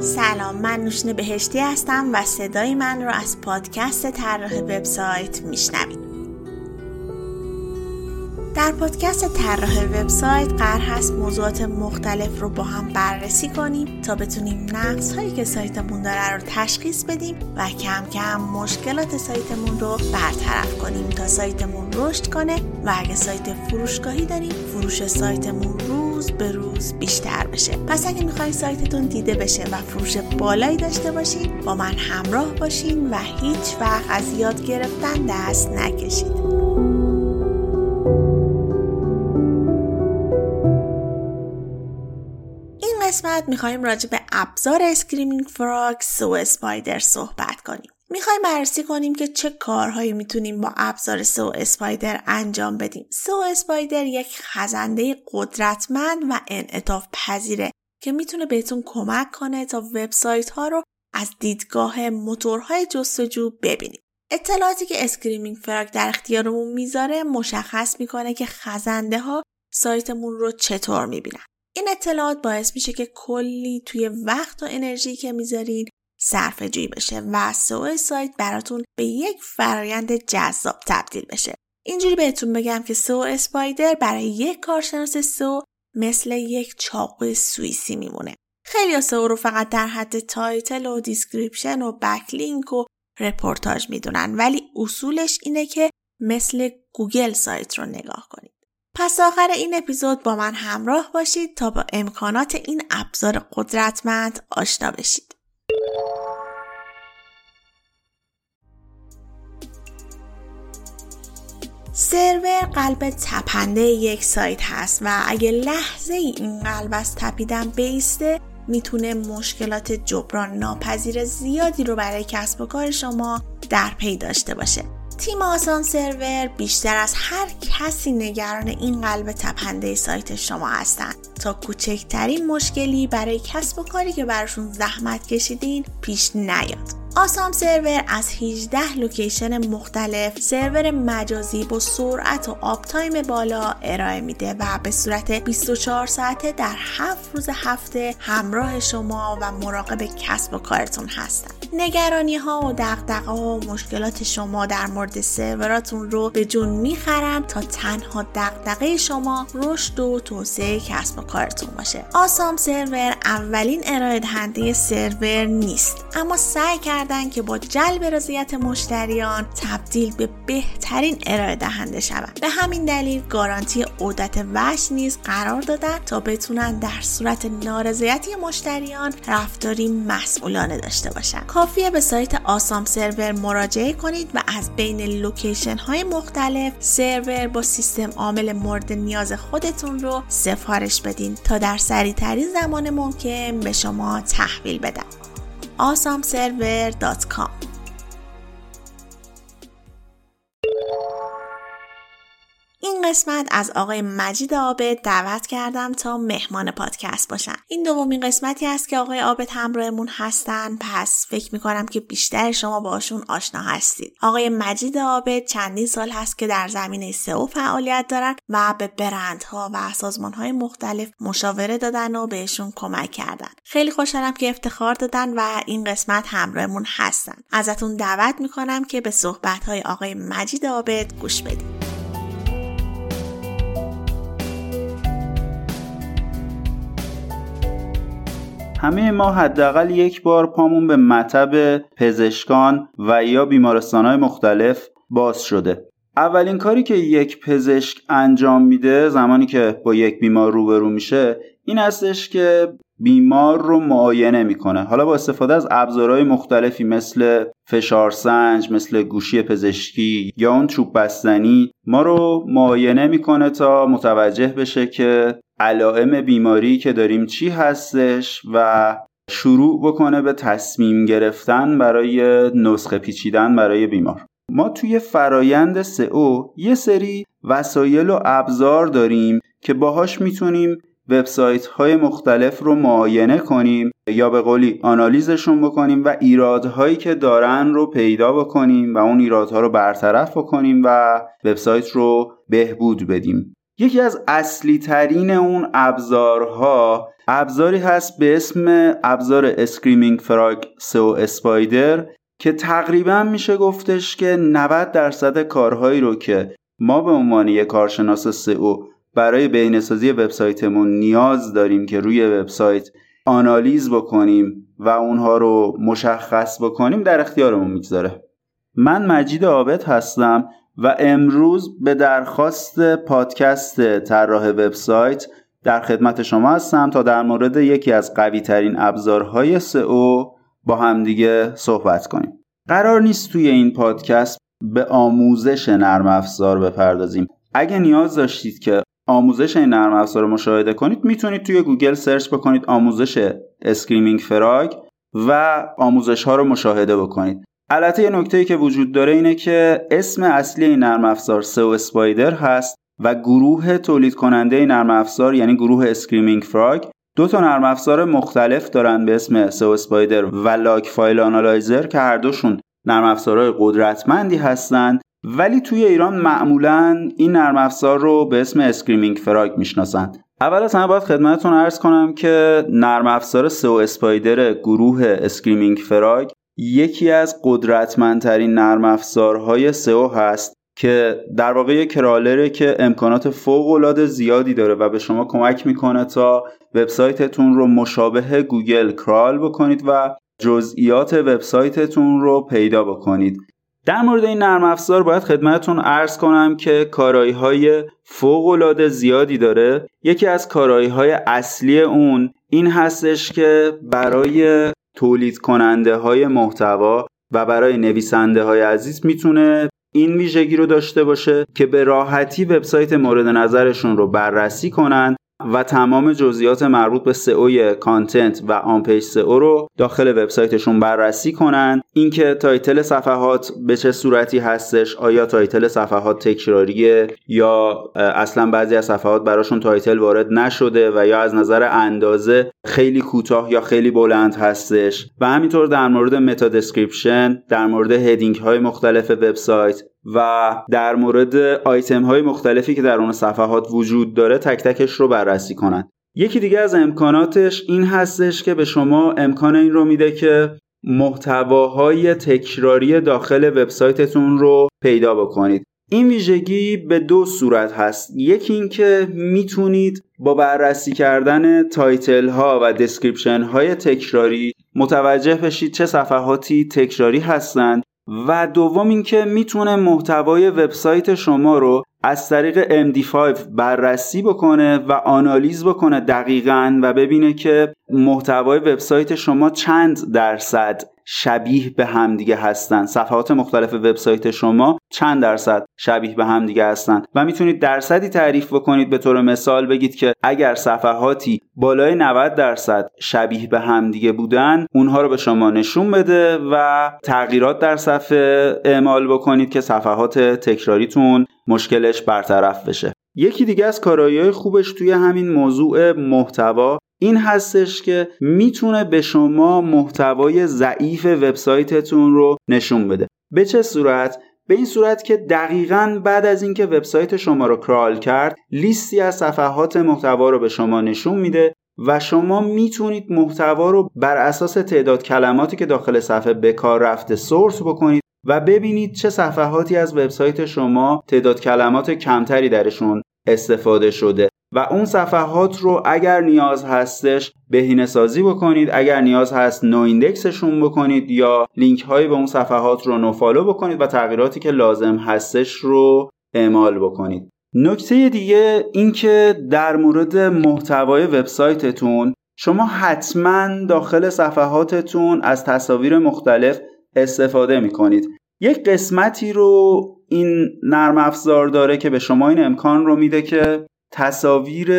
سلام من نوشین بهشتی هستم و صدای من رو از پادکست طراح وبسایت میشنوید. در پادکست طراح وبسایت قرار هست موضوعات مختلف رو با هم بررسی کنیم تا بتونیم نقص هایی که سایتمون داره رو تشخیص بدیم و کم کم مشکلات سایتمون رو برطرف کنیم تا سایتمون رشد کنه و اگه سایت فروشگاهی داریم فروش سایتمون روز به روز بیشتر بشه. پس اگه می‌خواین سایتتون دیده بشه و فروش بالایی داشته باشین با من همراه باشین و هیچ وقت از یاد گرفتن دست نکشید. قسمت می‌خوایم راجع به ابزار Screaming Frog SEO Spider صحبت کنیم. می‌خوایم بررسی کنیم که چه کارهایی می‌تونیم با ابزار SEO Spider انجام بدیم. SEO Spider یک خزنده قدرتمند و انعطاف پذیره که می‌تونه بهتون کمک کنه تا وبسایت ها رو از دیدگاه موتورهای جستجو ببینید. اطلاعاتی که Screaming Frog در اختیارمون می‌ذاره مشخص می‌کنه که خزنده ها سایتمون رو چطور می‌بینن. این اطلاعات باعث میشه که کلی توی وقت و انرژی که می‌ذارین صرف جویی بشه و سئو سایت براتون به یک فرایند جذاب تبدیل بشه. اینجوری بهتون بگم که SEO Spider برای یک کارشناس سئو مثل یک چاقوی سوئیسی میمونه. خیلی سئو رو فقط در حد title و description و backlink و رپورتاج می‌دونن ولی اصولش اینه که مثل گوگل سایت رو نگاه کنید. پس آخر این اپیزود با من همراه باشید تا با امکانات این ابزار قدرتمند آشنا بشید. سرور قلب تپنده یک سایت هست و اگه لحظه ای این قلب از تپیدن بایسته می‌تونه مشکلات جبران ناپذیر زیادی رو برای کسب و کار شما در پی داشته باشه. تیم آسان سرور بیشتر از هر کسی نگران این قلب تپنده سایت شما هستند تا کوچکترین مشکلی برای کسب و کاری که براشون زحمت کشیدین پیش نیاد. آسان سرور از 18 location مختلف سرور مجازی با سرعت و uptime بالا ارائه میده و به صورت 24 ساعته در 7 روز هفته همراه شما و مراقب کسب و کارتون هستن. نگرانی ها و دغدغه و مشکلات شما در مورد سروراتون رو به جون می‌خرن تا تنها دغدغه شما رشد و توسعه کسب و کارتون باشه. آسام سرور اولین ارائه دهنده سرور نیست اما سعی کردن که با جلب رضایت مشتریان تبدیل به بهترین ارائه دهنده شوند. به همین دلیل گارانتی عودت وجه نیز قرار دادن تا بتونن در صورت نارضایتی مشتریان رفتاری مسئولانه داشته باشن. کافیه به سایت آسام سرور مراجعه کنید و از بین location های مختلف سرور با سیستم عامل مورد نیاز خودتون رو سفارش بدین تا در سریعترین زمان ممکن به شما تحویل بدن. awesomeserver.com این قسمت از آقای مجید عابد دعوت کردم تا مهمان پادکست باشن. این دومین قسمتی است که آقای عابد همراهمون هستن. پس فکر می‌کنم که بیشتر شما باشون آشنا هستید. آقای مجید عابد چندین سال هست که در زمینه سئو فعالیت دارن و به برندها و سازمانهای مختلف مشاوره دادن و بهشون کمک کردن. خیلی خوشحالم که افتخار دادن و این قسمت همراهمون هستن. ازتون دعوت می‌کنم که به صحبت های آقای مجید عابد گوش بدید. همه ما حداقل یک بار پامون به مطب پزشکان و یا بیمارستانهای مختلف باز شده. اولین کاری که یک پزشک انجام میده زمانی که با یک بیمار روبرو میشه این هستش که بیمار رو معاینه می‌کنه. حالا با استفاده از ابزارهای مختلفی مثل فشار سنج مثل گوشی پزشکی یا اون چوب بستنی ما رو معاینه می‌کنه تا متوجه بشه که علائم بیماری که داریم چی هستش و شروع بکنه به تصمیم گرفتن برای نسخه پیچیدن برای بیمار. ما توی فرایند سئو یه سری وسایل و ابزار داریم که باهاش می‌تونیم وبسایت های مختلف رو معاینه کنیم یا به قولی آنالیزشون بکنیم و ایرادهایی که دارن رو پیدا بکنیم و اون ایرادها رو برطرف بکنیم و وبسایت رو بهبود بدیم. یکی از اصلی ترین اون ابزارها ابزاری هست به اسم ابزار Screaming Frog SEO Spider که تقریبا میشه گفتش که 90 درصد کارهایی رو که ما به عنوان یک کارشناس سئو برای بینسازی وبسایتمون نیاز داریم که روی وبسایت آنالیز بکنیم و اونها رو مشخص بکنیم در اختیارمون می‌گذاره. من مجید عابد هستم و امروز به درخواست پادکست طراح وبسایت در خدمت شما هستم تا در مورد یکی از قوی ترین ابزارهای سئو با همدیگه صحبت کنیم. قرار نیست توی این پادکست به آموزش نرم افزار بپردازیم. اگه نیاز داشتید که آموزش این نرم افزار رو مشاهده کنید می‌تونید توی گوگل search بکنید آموزش Screaming Frog و آموزش ها رو مشاهده بکنید. البته یه نکته که وجود داره اینه که اسم اصلی این نرم افزار SEO Spider هست و گروه تولید کننده نرم افزار یعنی گروه Screaming Frog دو تا نرم افزار مختلف دارن به اسم SEO Spider و Log File Analyser که هر دوشون نرم افزارهای قدرتمندی هستند ولی توی ایران معمولا این نرم افزار رو به اسم Screaming Frog می‌شناسن اول از همه باید خدمتتون عرض کنم که نرم افزار SEO Spider گروه Screaming Frog یکی از قدرتمندترین نرم افزارهای سئو هست که در واقع یک crawler ه که امکانات فوق العاده زیادی داره و به شما کمک می‌کنه تا وبسایتتون رو مشابه گوگل کرال بکنید و جزئیات وبسایتتون رو پیدا بکنید. در مورد این نرم افزار باید خدمتتون عرض کنم که کارایی های فوق زیادی داره. یکی از کارایی های اصلی اون این هستش که برای تولید کننده های محتوا و برای نویسنده های عزیز می‌تونه این ویژگی رو داشته باشه که به راحتی وبسایت مورد نظرشون رو بررسی کنن و تمام جزئیات مربوط به سئو content و on-page SEO رو داخل وبسایتشون بررسی کنن. اینکه title صفحات به چه صورتی هستش آیا title صفحات تکراریه یا اصلا بعضی از صفحات براشون title وارد نشده و یا از نظر اندازه خیلی کوتاه یا خیلی بلند هستش. و همینطور در مورد meta description در مورد heading های مختلف وبسایت و در مورد آیتم های مختلفی که در اون صفحات وجود داره تک تکش رو بررسی کنند یکی دیگه از امکاناتش این هستش که به شما امکان این رو میده که محتواهای تکراری داخل وبسایتتون رو پیدا بکنید. این ویژگی به دو صورت هست. یکی اینکه می‌تونید با بررسی کردن title ها و description های تکراری متوجه بشید چه صفحاتی تکراری هستند و دوم اینکه می‌تونه محتوای وبسایت شما رو از طریق MD5 بررسی بکنه و آنالیز بکنه دقیقا و ببینه که محتوای وبسایت شما چند درصد شبیه به همدیگه هستن. صفحات مختلف وبسایت شما چند درصد شبیه به همدیگه هستن. و می‌تونید درصدی تعریف بکنید. به طور مثال بگید که اگر صفحاتی بالای 90 درصد شبیه به همدیگه بودن اونها رو به شما نشون بده و تغییرات در صفحه اعمال بکنید که صفحات تکراریتون مشکلش برطرف بشه. یکی دیگه از کارایی خوبش توی همین موضوع محتوا این هستش که می‌تونه به شما محتوای ضعیف وبسایتتون رو نشون بده. به چه صورت؟ به این صورت که دقیقا بعد از اینکه وبسایت شما رو crawl کرد لیستی از صفحات محتوا رو به شما نشون میده و شما می‌تونید محتوا رو بر اساس تعداد کلماتی که داخل صفحه به کار رفته sort بکنید و ببینید چه صفحاتی از وبسایت شما تعداد کلمات کمتری درشون استفاده شده. و اون صفحات رو اگر نیاز هستش بهینه سازی بکنید. اگر نیاز هست noindex شون بکنید یا لینک های به اون صفحات رو nofollow بکنید و تغییراتی که لازم هستش رو اعمال بکنید. نکته دیگه اینکه در مورد محتوای وبسایتتون شما حتما داخل صفحاتتون از تصاویر مختلف استفاده می کنید یک قسمتی رو این نرم افزار داره که به شما این امکان رو میده که تصاویر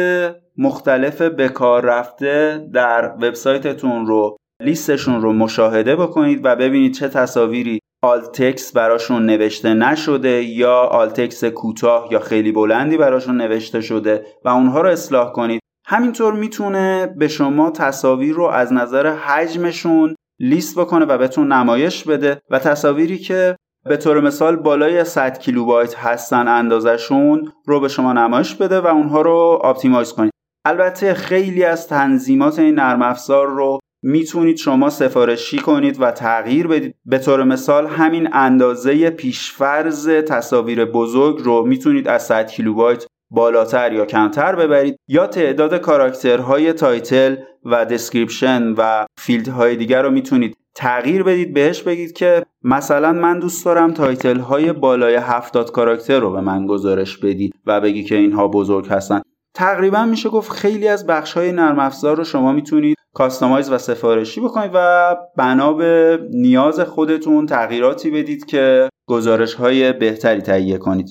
مختلف به کار رفته در وبسایتتون رو لیستشون رو مشاهده بکنید و ببینید چه تصاویری alt text براشون نوشته نشده یا alt text کوتاه یا خیلی بلندی براشون نوشته شده و اونها رو اصلاح کنید. همینطور می‌تونه به شما تصاویر رو از نظر حجمشون لیست بکنه و بهتون نمایش بده و تصاویری که به طور مثال بالای 100 کیلوبایت هستن اندازشون رو به شما نمایش بده و اونها رو optimize کنید. البته خیلی از تنظیمات این نرم افزار رو می‌تونید شما سفارشی کنید و تغییر بدید. به طور مثال همین اندازه پیشفرض تصاویر بزرگ رو می‌تونید از 100 کیلوبایت بالاتر یا کمتر ببرید یا تعداد character های title و description و field های دیگر رو می‌تونید تغییر بدید. بهش بگید که مثلا من دوست دارم title های بالای 70 character رو به من گزارش بدید و بگی که اینها بزرگ هستن. تقریبا میشه گفت خیلی از بخش های نرم افزار رو شما می‌تونید کاستماایز و سفارشی بکنید و بنا به نیاز خودتون تغییراتی بدید که گزارش های بهتری تهیه کنید.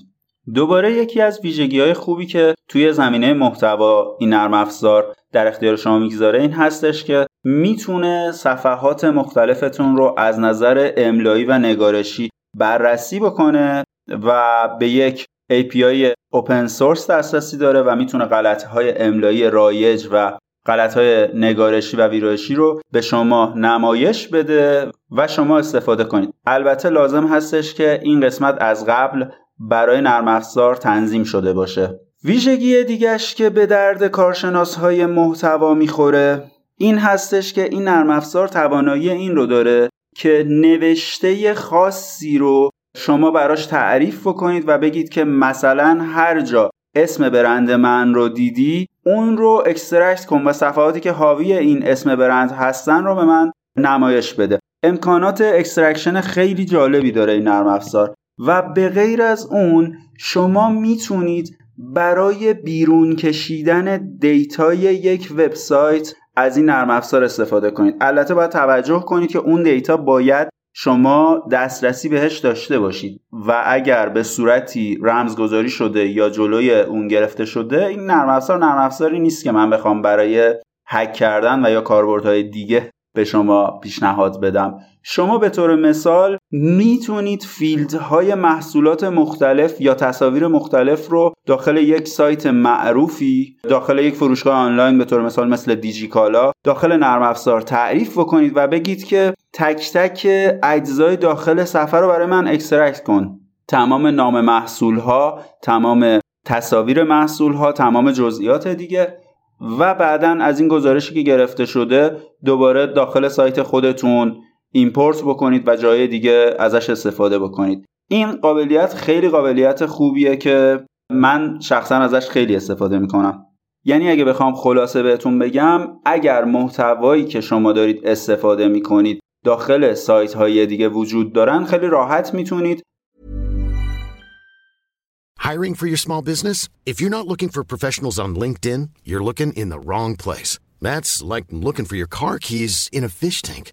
دوباره یکی از ویژگی های خوبی که توی زمینه محتوا این نرم افزار در اختیار شما می‌گذاره این هستش که می‌تونه صفحات مختلفتون رو از نظر املایی و نگارشی بررسی بکنه و به یک API اوپن سورس دسترسی داره و می‌تونه غلطه های املایی رایج و غلط های نگارشی و ویرایشی رو به شما نمایش بده و شما استفاده کنید. البته لازم هستش که این قسمت از قبل برای نرم افزار تنظیم شده باشه. ویژگی دیگش که به درد کارشناس های محتوا می‌خوره این هستش که این نرم افزار توانایی این رو داره که نوشته خاصی رو شما براش تعریف بکنید و بگید که مثلا هر جا اسم برند من رو دیدی اون رو extract کن و صفحاتی که حاوی این اسم برند هستن رو به من نمایش بده. امکانات extraction خیلی جالبی داره این نرم افزار. و به غیر از اون شما می‌تونید برای بیرون کشیدن data ی یک وبسایت از این نرم افزار استفاده کنید. البته باید توجه کنید که اون data باید شما دسترسی بهش داشته باشید. و اگر به صورتی رمزگذاری شده یا جلوی اون گرفته شده این نرم افزار نرم افزاری نیست که من بخوام برای هک کردن و یا کاربردهای دیگه به شما پیشنهاد بدم. شما به طور مثال می‌تونید فیلدهای محصولات مختلف یا تصاویر مختلف رو داخل یک سایت معروفی داخل یک فروشگاه آنلاین به طور مثال مثل دیجیکالا داخل نرم افزار تعریف بکنید و بگید که تک تک اجزای داخل صفحه رو برای من extract کن. تمام نام محصول ها تمام تصاویر محصول ها تمام جزئیات دیگه و بعدا از این گزارشی که گرفته شده دوباره داخل سایت خودتون ایمپورت بکنید و جای دیگه ازش استفاده بکنید این قابلیت خیلی قابلیت خوبیه که من شخصا ازش خیلی استفاده می‌کنم یعنی اگه بخوام خلاصه بهتون بگم اگر محتوایی که شما دارید استفاده می‌کنید داخل سایت های دیگه وجود دارن خیلی راحت می‌تونید Hiring for your small business? If you're not looking for professionals on LinkedIn, you're looking in the wrong place. That's like looking for your car keys in a fish tank.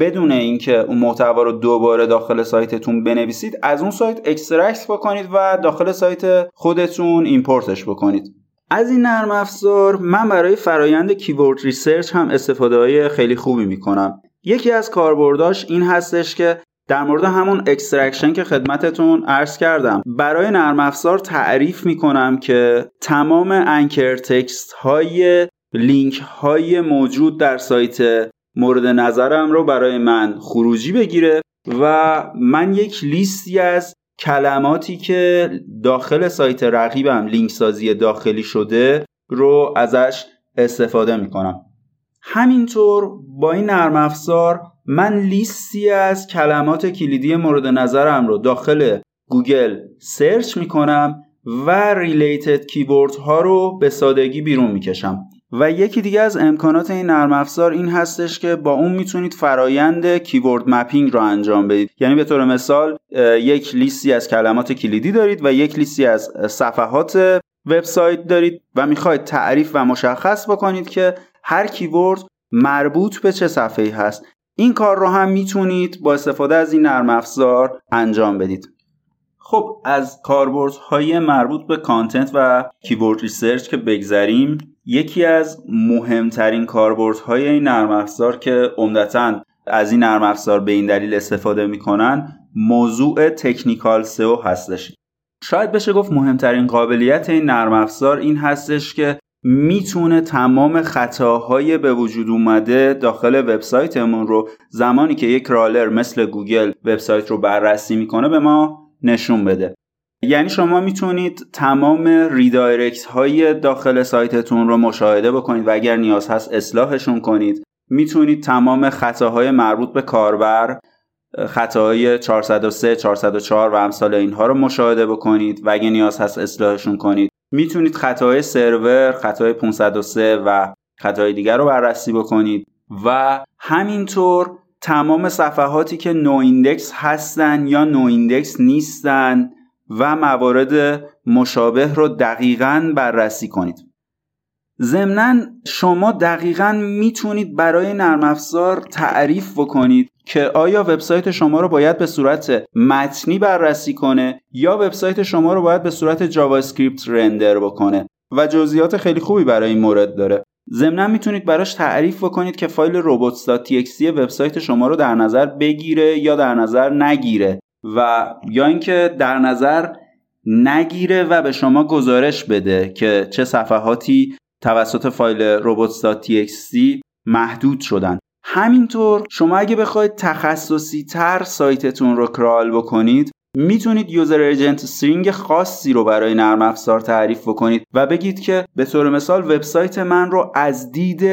بدون اینکه اون محتوا رو دوباره داخل سایتتون بنویسید از اون سایت extract بکنید و داخل سایت خودتون import ش بکنید. از این نرم افزار من برای فرایند keyword research هم استفاده های خیلی خوبی می‌کنم. یکی از کاربرداش این هستش که در مورد همون extraction که خدمتتون عرض کردم برای نرم افزار تعریف می‌کنم که تمام anchor text های لینک های موجود در سایت مورد نظرم رو برای من خروجی بگیره و من یک لیستی از کلماتی که داخل سایت رقیبم لینک سازی داخلی شده رو ازش استفاده می‌کنم. همینطور با این نرم افزار من لیستی از کلمات کلیدی مورد نظرم رو داخل گوگل search می‌کنم و related keyword ها رو به سادگی بیرون می‌کشم. و یکی دیگه از امکانات این نرم افزار این هستش که با اون می‌تونید فرایند keyword mapping رو انجام بدید. یعنی به طور مثال یک لیستی از کلمات کلیدی دارید و یک لیستی از صفحات وبسایت دارید و می‌خواید تعریف و مشخص بکنید که هر keyword مربوط به چه صفحه‌ای هست. این کار رو هم می‌تونید با استفاده از این نرم افزار انجام بدید. خب از کاربردهای مربوط به content و keyword research که بگذریم یکی از مهمترین کاربردهای این نرم افزار که عمدتا از این نرم افزار به این دلیل استفاده می‌کنن موضوع technical SEO هستش. شاید بشه گفت مهمترین قابلیت این نرم افزار این هستش که می‌تونه تمام خطاهای به وجود اومده داخل وبسایتمون رو زمانی که یک crawler مثل گوگل وبسایت رو بررسی می‌کنه به ما نشون بده. یعنی شما می‌تونید تمام redirect های داخل سایتتون رو مشاهده بکنید و اگر نیاز هست اصلاحشون کنید. می‌تونید تمام خطاهای مربوط به کاربر خطاهای 403 404 و امثال اینها رو مشاهده بکنید و اگر نیاز هست اصلاحشون کنید. می‌تونید خطاهای سرور خطاهای 503 و خطاهای دیگر رو بررسی بکنید و همینطور تمام صفحاتی که noindex هستن یا noindex نیستن و موارد مشابه رو دقیقا بررسی کنید. ضمنا شما دقیقا می‌تونید برای نرم افزار تعریف بکنید که آیا وبسایت شما رو باید به صورت متنی بررسی کنه یا وبسایت شما رو باید به صورت JavaScript render بکنه و جزئیات خیلی خوبی برای این مورد داره. ضمنا می‌تونید براش تعریف بکنید که فایل robots.txt وبسایت شما رو در نظر بگیره یا در نظر نگیره. و یا اینکه در نظر نگیره و به شما گزارش بده که چه صفحاتی توسط فایل robots.txt محدود شدن. همینطور شما اگه بخواید تخصصی تر سایتتون رو کرال بکنید می‌تونید user agent string خاصی رو برای نرم افزار تعریف بکنید و بگید که به طور مثال وبسایت من رو از دید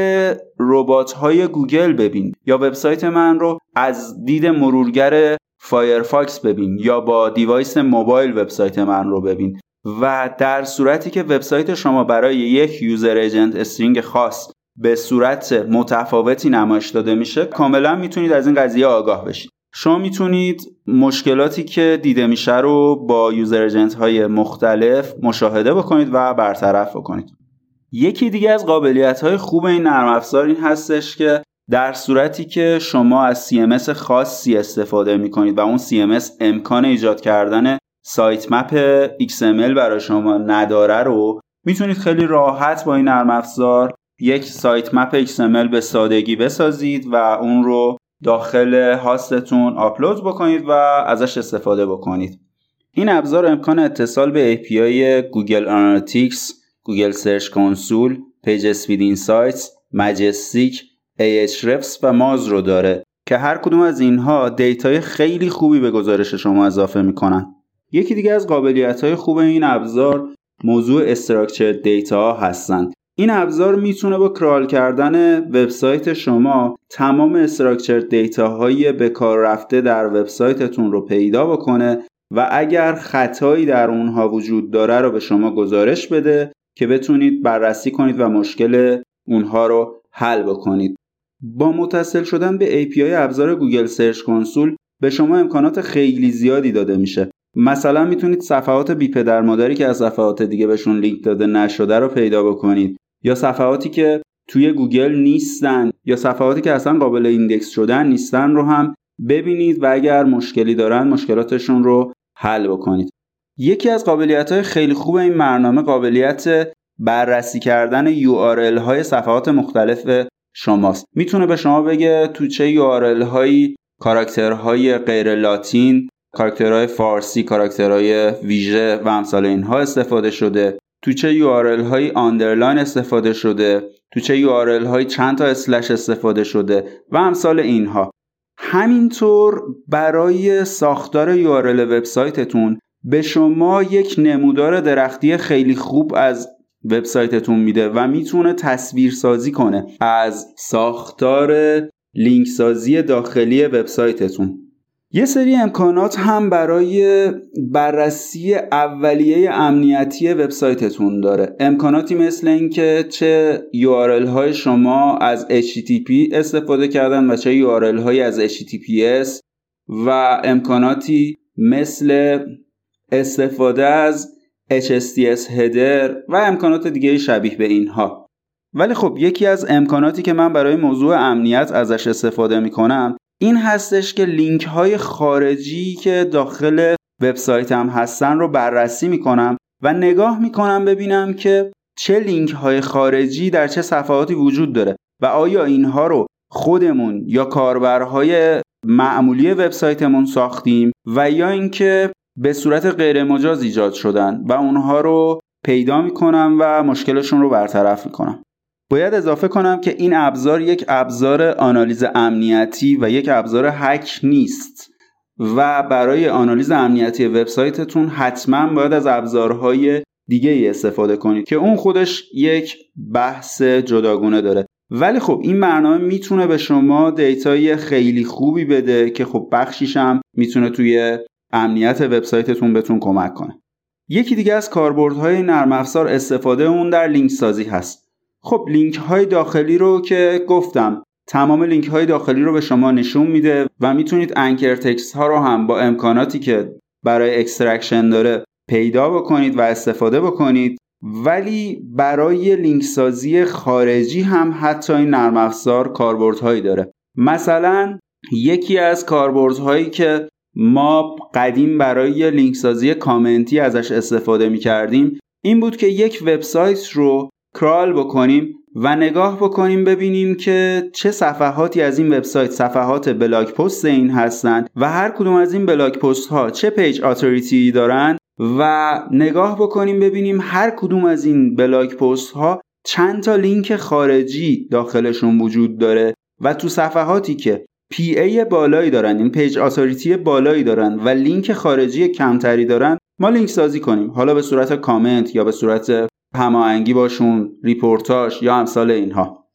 ربات های گوگل ببین یا وبسایت من رو از دید مرورگر فایرفاکس ببین یا با device موبایل وبسایت من رو ببین و در صورتی که وبسایت شما برای یک user agent string خاص به صورت متفاوتی نمایش داده میشه کاملا می‌تونید از این قضیه آگاه بشید. شما می‌تونید مشکلاتی که دیده میشه رو با یوزر ایجنت های مختلف مشاهده بکنید و برطرف بکنید. یکی دیگه از قابلیت های خوب این نرم افزار این هستش که در صورتی که شما از CMS خاصی استفاده می‌کنید و اون CMS امکان ایجاد کردن سایت مپ XML برای شما نداره رو می‌تونید خیلی راحت با این نرم افزار یک سایت مپ XML به سادگی بسازید و اون رو داخل هاستتون آپلود بکنید و ازش استفاده بکنید. این ابزار امکان اتصال به API Google Analytics، Google Search Console، PageSpeed Insights، Majestic، Ahrefs و Moz رو داره که هر کدوم از اینها data ی خیلی خوبی به گزارش شما اضافه می‌کنن. یکی دیگه از قابلیت های خوب این ابزار موضوع structured data هستند این ابزار می‌تونه با crawl کردن وبسایت شما تمام structured data های به کار رفته در وبسایتتون رو پیدا بکنه و اگر خطایی در اونها وجود داره رو به شما گزارش بده که بتونید بررسی کنید و مشکل اونها رو حل بکنید. با متصل شدن به API ابزار Google Search Console به شما امکانات خیلی زیادی داده میشه. مثلا می‌تونید صفحات بی پدر مادری که از صفحات دیگه بهشون لینک داده نشده رو پیدا بکنید. یا صفحاتی که توی گوگل نیستن یا صفحاتی که اصلا قابل index شدن نیستن رو هم ببینید و اگر مشکلی دارن مشکلاتشون رو حل بکنید. یکی از قابلیت های خیلی خوب این برنامه قابلیت بررسی کردن URL های صفحات مختلف شماست. می‌تونه به شما بگه تو چه URL هایی کاراکترهای غیر لاتین کاراکترهای فارسی کاراکترهای ویژه و امثال اینها استفاده شده. تو چه URL های underline استفاده شده. تو چه URL های چند تا slash استفاده شده و امثال اینها. همینطور برای ساختار URL وبسایتتون به شما یک نمودار درختی خیلی خوب از وبسایتتون میده و می‌تونه تصویر سازی کنه از ساختار لینک سازی داخلی وبسایتتون. یه سری امکانات هم برای بررسی اولیه امنیتی وبسایتتون داره. امکاناتی مثل اینکه چه URL های شما از HTTP استفاده کردن و چه URL های از HTTPS و امکاناتی مثل استفاده از HSTS هدر و امکانات دیگه شبیه به اینها. ولی خب یکی از امکاناتی که من برای موضوع امنیت ازش استفاده می‌کنم این هستش که لینک های خارجی که داخل وبسایتم هستن رو بررسی می‌کنم و نگاه می‌کنم ببینم که چه لینک های خارجی در چه صفحاتی وجود داره و آیا اینها رو خودمون یا کاربرهای معمولی وبسایتمون ساختیم و یا اینکه به صورت غیر مجاز ایجاد شدن و اونها رو پیدا می‌کنم و مشکلشون رو برطرف می‌کنم. باید اضافه کنم که این ابزار یک ابزار آنالیز امنیتی و یک ابزار هک نیست و برای آنالیز امنیتی وبسایتتون حتما باید از ابزارهای دیگه استفاده کنید که اون خودش یک بحث جداگونه داره. ولی خب این برنامه می‌تونه به شما دیتای خیلی خوبی بده که خب بخشیش هم می‌تونه توی امنیت وبسایتتون بهتون کمک کنه. یکی دیگه از کاربردهای نرم افزار استفاده اون در لینک سازی هست. خب لینک های داخلی رو که گفتم تمام لینک های داخلی رو به شما نشون میده و می‌تونید anchor text ها رو هم با امکاناتی که برای extraction داره پیدا بکنید و استفاده بکنید. ولی برای لینک سازی خارجی هم حتی این نرم افزار کاربردهایی داره. مثلا یکی از کاربردهایی که ما قدیم برای لینک سازی کامنتی ازش استفاده می کردیم این بود که یک وبسایت رو crawl بکنیم و نگاه بکنیم ببینیم که چه صفحاتی از این وبسایت صفحات blog post این هستند و هر کدوم از این blog post ها چه page authority دارن و نگاه بکنیم ببینیم هر کدوم از این blog post ها چند تا لینک خارجی داخلشون وجود داره و تو صفحاتی که PA بالایی دارن این page authority بالایی دارن و لینک خارجی کمتری دارن ما لینک سازی کنیم. حالا به صورت کامنت یا به صورت هماهنگی باشون رپورتاژ یا امثال اینها.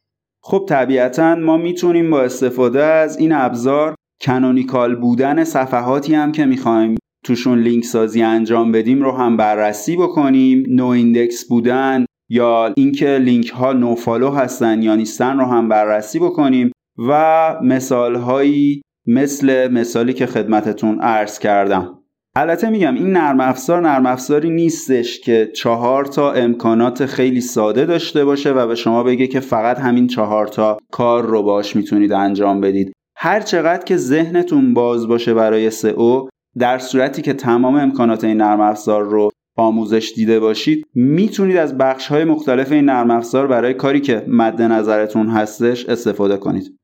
خب طبیعتا ما می‌تونیم با استفاده از این ابزار canonical بودن صفحاتی هم که می‌خوایم توشون لینک سازی انجام بدیم رو هم بررسی بکنیم. noindex بودن یا اینکه لینک ها nofollow هستن یا نیستن رو هم بررسی بکنیم. و مثال هایی مثل مثالی که خدمتتون عرض کردم. البته میگم این نرم افزار نرم افزاری نیستش که چهار تا امکانات خیلی ساده داشته باشه و به شما بگه که فقط همین چهار تا کار رو باش می‌تونید انجام بدید. هر چقدر که ذهنتون باز باشه برای سئو در صورتی که تمام امکانات این نرم افزار رو آموزش دیده باشید می‌تونید از بخش های مختلف این نرم افزار برای کاری که مد نظرتون هستش استفاده کنید.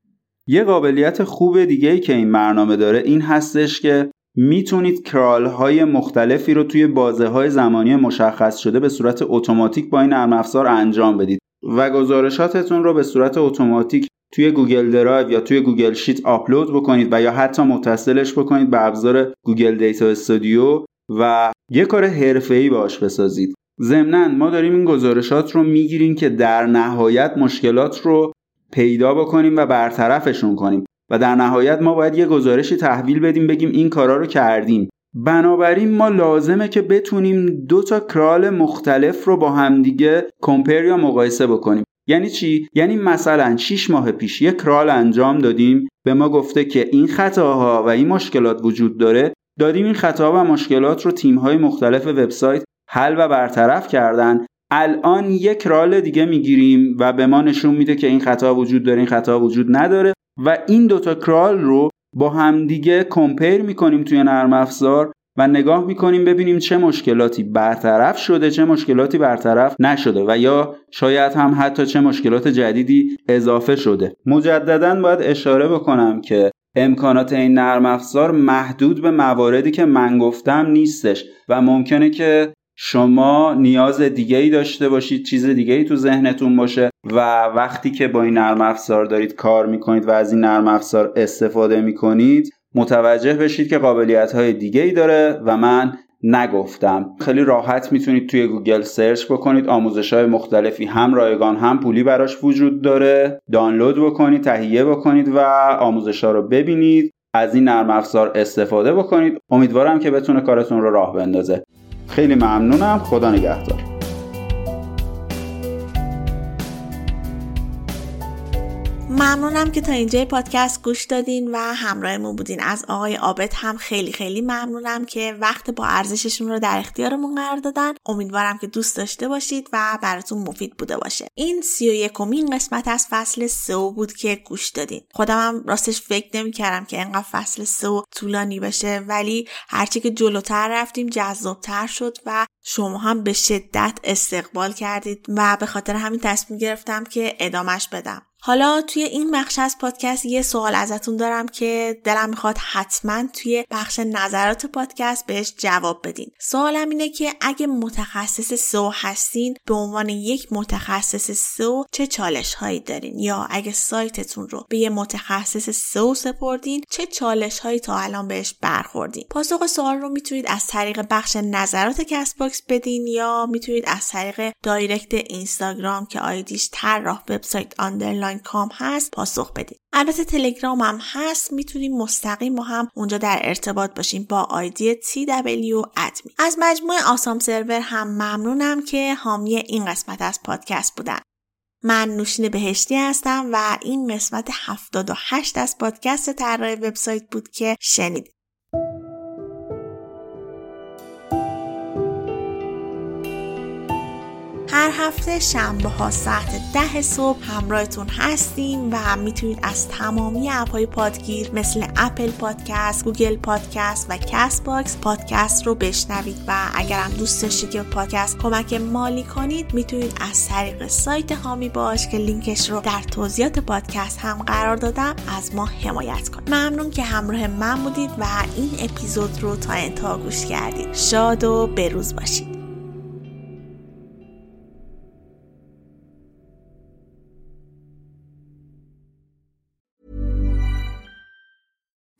یه قابلیت خوب دیگه ای که این برنامه داره این هستش که می‌تونید crawl های مختلفی رو توی بازه های زمانی مشخص شده به صورت اتوماتیک با این نرم افزار انجام بدید و گزارشاتتون رو به صورت اتوماتیک توی گوگل درایو یا توی گوگل شیت آپلود بکنید و یا حتی متصلش بکنید به ابزار گوگل دیتا استودیو و یه کار حرفه‌ای باش بسازید. ضمنا ما داریم این گزارشات رو می‌گیریم که در نهایت مشکلات رو پیدا بکنیم و برطرفشون کنیم. و در نهایت ما باید یه گزارشی تحویل بدیم بگیم این کارا رو کردیم. بنابراین ما لازمه که بتونیم دو تا کرال مختلف رو با همدیگه کمپر یا مقایسه بکنیم. یعنی چی؟ یعنی مثلا 6 ماه پیش یک کرال انجام دادیم. به ما گفته که این خطاها و این مشکلات وجود داره. دادیم این خطاها و مشکلات رو تیم‌های مختلف وبسایت حل و برطرف کردن. الان یک رال دیگه می‌گیریم و به ما نشون میده که این خطا وجود داره این خطا وجود نداره و این دوتا کرال رو با همدیگه کمپیر می‌کنیم توی نرم افزار و نگاه می‌کنیم ببینیم چه مشکلاتی برطرف شده چه مشکلاتی برطرف نشده و یا شاید هم حتی چه مشکلات جدیدی اضافه شده. مجددا باید اشاره بکنم که امکانات این نرم افزار محدود به مواردی که من گفتم نیستش و ممکنه که شما نیاز دیگه ای داشته باشید چیز دیگه ای تو ذهنتون باشه و وقتی که با این نرم افزار دارید کار می‌کنید و از این نرم افزار استفاده می‌کنید متوجه بشید که قابلیت های دیگه ای داره و من نگفتم. خیلی راحت می‌تونید توی گوگل سرچ بکنید آموزش های مختلفی هم رایگان هم پولی براش وجود داره. دانلود بکنید تهیه بکنید و آموزش ها رو ببینید از این نرم افزار استفاده بکنید. امیدوارم که بتونه کارتون رو راه بندازه. خیلی ممنونم. خدا نگهدار. ممنونم که تا اینجای پادکست گوش دادین و همراهمون بودین. از آقای آبد هم خیلی خیلی ممنونم که وقت با ارزششون رو در اختیارمون قرار دادن. امیدوارم که دوست داشته باشید و براتون مفید بوده باشه. این سی و یکمین قسمت از فصل سو بود که گوش دادین. خودم هم راستش فکر نمی‌کردم که انقدر فصل سو طولانی بشه ولی هرچی که جلوتر رفتیم جذابتر شد و شما هم به شدت استقبال کردید و به خاطر همین تصمیم گرفتم که ادامش بدم. حالا توی این بخش از پادکست یه سوال ازتون دارم که دلم می‌خواد حتما توی بخش نظرات پادکست بهش جواب بدین. سوالم اینه که اگه متخصص سئو هستین به عنوان یک متخصص سئو چه چالش هایی دارین؟ یا اگه سایتتون رو به یه متخصص سئو سپردین چه چالش هایی تا الان بهش برخوردین؟ پاسخ سوال رو می‌تونید از طریق بخش نظرات کست باکس بدین یا می‌تونید از طریق direct اینستاگرام که آیدیش طراح وبسایت underline com هست پاسخ بدید. البته تلگرام هم هست می‌تونیم مستقیم با هم اونجا در ارتباط باشیم با آیدی TW ادمی از مجموعه آسام سرور هم ممنونم که حامی این قسمت از پادکست بودن. من نوشین بهشتی هستم و این قسمت 78 از پادکست طراح وبسایت بود که شنید هر هفته شنبه ها ساعت ده صبح همراهتون هستیم و می‌تونید از تمامی اپهای پادگیر مثل اپل پادکست، گوگل پادکست و کست باکس پادکست رو بشنوید و اگرم دوست داشتید که پادکست کمک مالی کنید می‌تونید از طریق سایت حامی باش که لینکش رو در توضیحات پادکست هم قرار دادم از ما حمایت کنید. ممنون که همراه من بودید و این اپیزود رو تا انتها گوش کردید. شاد و بروز باشید.